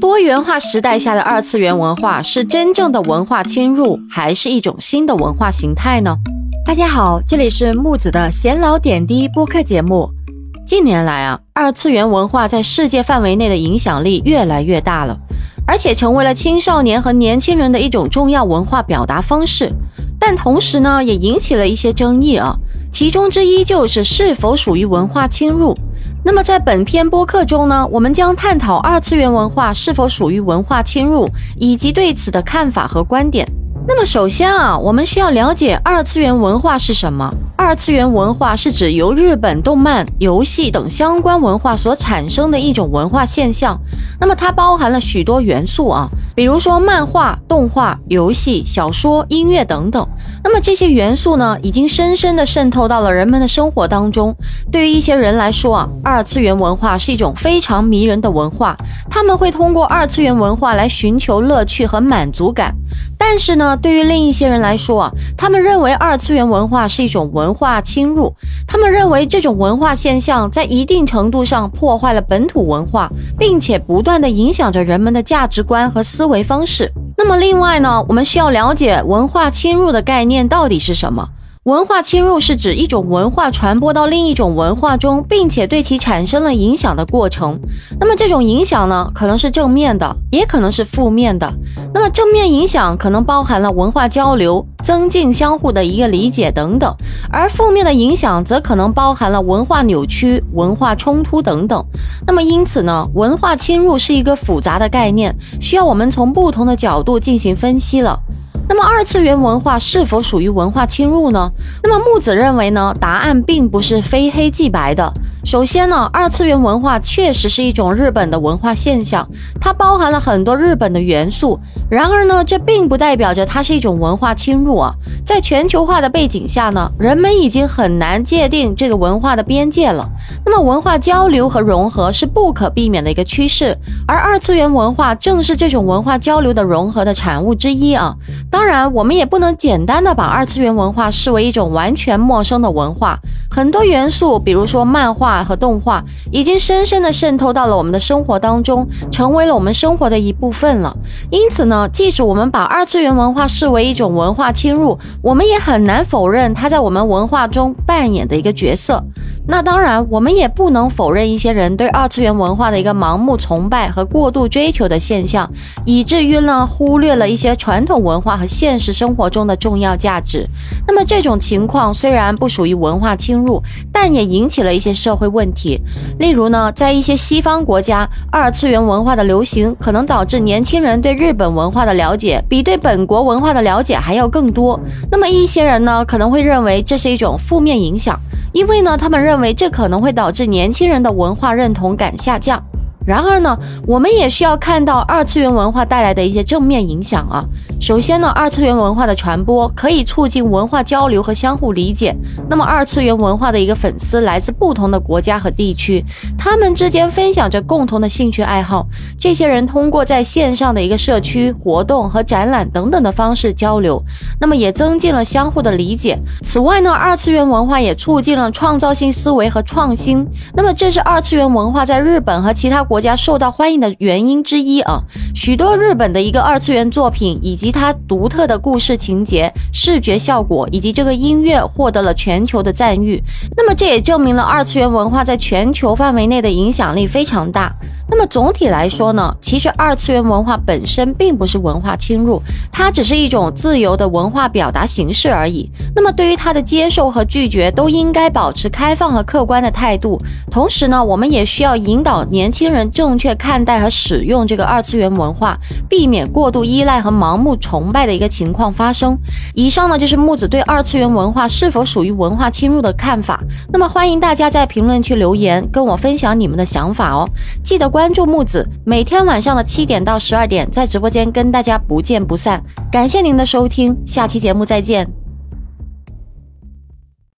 多元化时代下的二次元文化是真正的文化侵入，还是一种新的文化形态呢？大家好，这里是木子的闲聊点滴播客节目。近年来啊，二次元文化在世界范围内的影响力越来越大了，而且成为了青少年和年轻人的一种重要文化表达方式。但同时呢，也引起了一些争议啊，其中之一就是是否属于文化侵入。那么在本篇播客中呢，我们将探讨二次元文化是否属于文化侵入，以及对此的看法和观点。那么首先啊，我们需要了解二次元文化是什么。二次元文化是指由日本动漫、游戏等相关文化所产生的一种文化现象。那么它包含了许多元素啊，比如说漫画、动画、游戏、小说、音乐等等。那么这些元素呢，已经深深地渗透到了人们的生活当中。对于一些人来说啊，二次元文化是一种非常迷人的文化，他们会通过二次元文化来寻求乐趣和满足感。但是呢，对于另一些人来说啊，他们认为二次元文化是一种文化侵入。他们认为这种文化现象在一定程度上破坏了本土文化，并且不断的影响着人们的价值观和思维方式。那么另外呢，我们需要了解文化侵入的概念到底是什么。文化侵入是指一种文化传播到另一种文化中，并且对其产生了影响的过程。那么这种影响呢，可能是正面的，也可能是负面的。那么正面影响可能包含了文化交流、增进相互的一个理解等等，而负面的影响则可能包含了文化扭曲、文化冲突等等。那么因此呢，文化侵入是一个复杂的概念，需要我们从不同的角度进行分析了。那么二次元文化是否属于文化侵入呢？那么木子认为呢，答案并不是非黑即白的。首先呢，二次元文化确实是一种日本的文化现象，它包含了很多日本的元素。然而呢，这并不代表着它是一种文化侵入啊。在全球化的背景下呢，人们已经很难界定这个文化的边界了。那么文化交流和融合是不可避免的一个趋势，而二次元文化正是这种文化交流的融合的产物之一啊。当然，我们也不能简单的把二次元文化视为一种完全陌生的文化，很多元素，比如说漫画。和动画已经深深的渗透到了我们的生活当中，成为了我们生活的一部分了。因此呢，即使我们把二次元文化视为一种文化侵入，我们也很难否认它在我们文化中扮演的一个角色。那当然，我们也不能否认一些人对二次元文化的一个盲目崇拜和过度追求的现象，以至于呢忽略了一些传统文化和现实生活中的重要价值。那么这种情况虽然不属于文化侵入，但也引起了一些社会问题。例如呢，在一些西方国家，二次元文化的流行可能导致年轻人对日本文化的了解比对本国文化的了解还要更多。那么一些人呢可能会认为这是一种负面影响。因为呢，他们认为为这可能会导致年轻人的文化认同感下降。然而呢，我们也需要看到二次元文化带来的一些正面影响啊。首先呢，二次元文化的传播可以促进文化交流和相互理解。那么，二次元文化的一个粉丝来自不同的国家和地区，他们之间分享着共同的兴趣爱好。这些人通过在线上的一个社区活动和展览等等的方式交流，那么也增进了相互的理解。此外呢，二次元文化也促进了创造性思维和创新。那么，这是二次元文化在日本和其他国家受到欢迎的原因之一啊。许多日本的一个二次元作品以及它独特的故事情节、视觉效果以及这个音乐获得了全球的赞誉。那么这也证明了二次元文化在全球范围内的影响力非常大。那么总体来说呢，其实二次元文化本身并不是文化侵入，它只是一种自由的文化表达形式而已。那么对于它的接受和拒绝，都应该保持开放和客观的态度。同时呢，我们也需要引导年轻人正确看待和使用这个二次元文化，避免过度依赖和盲目崇拜的一个情况发生。以上呢就是木子对二次元文化是否属于文化侵入的看法。那么欢迎大家在评论区留言，跟我分享你们的想法哦。记得关。关注木子，每天晚上的七点到十二点，在直播间跟大家不见不散。感谢您的收听，下期节目再见。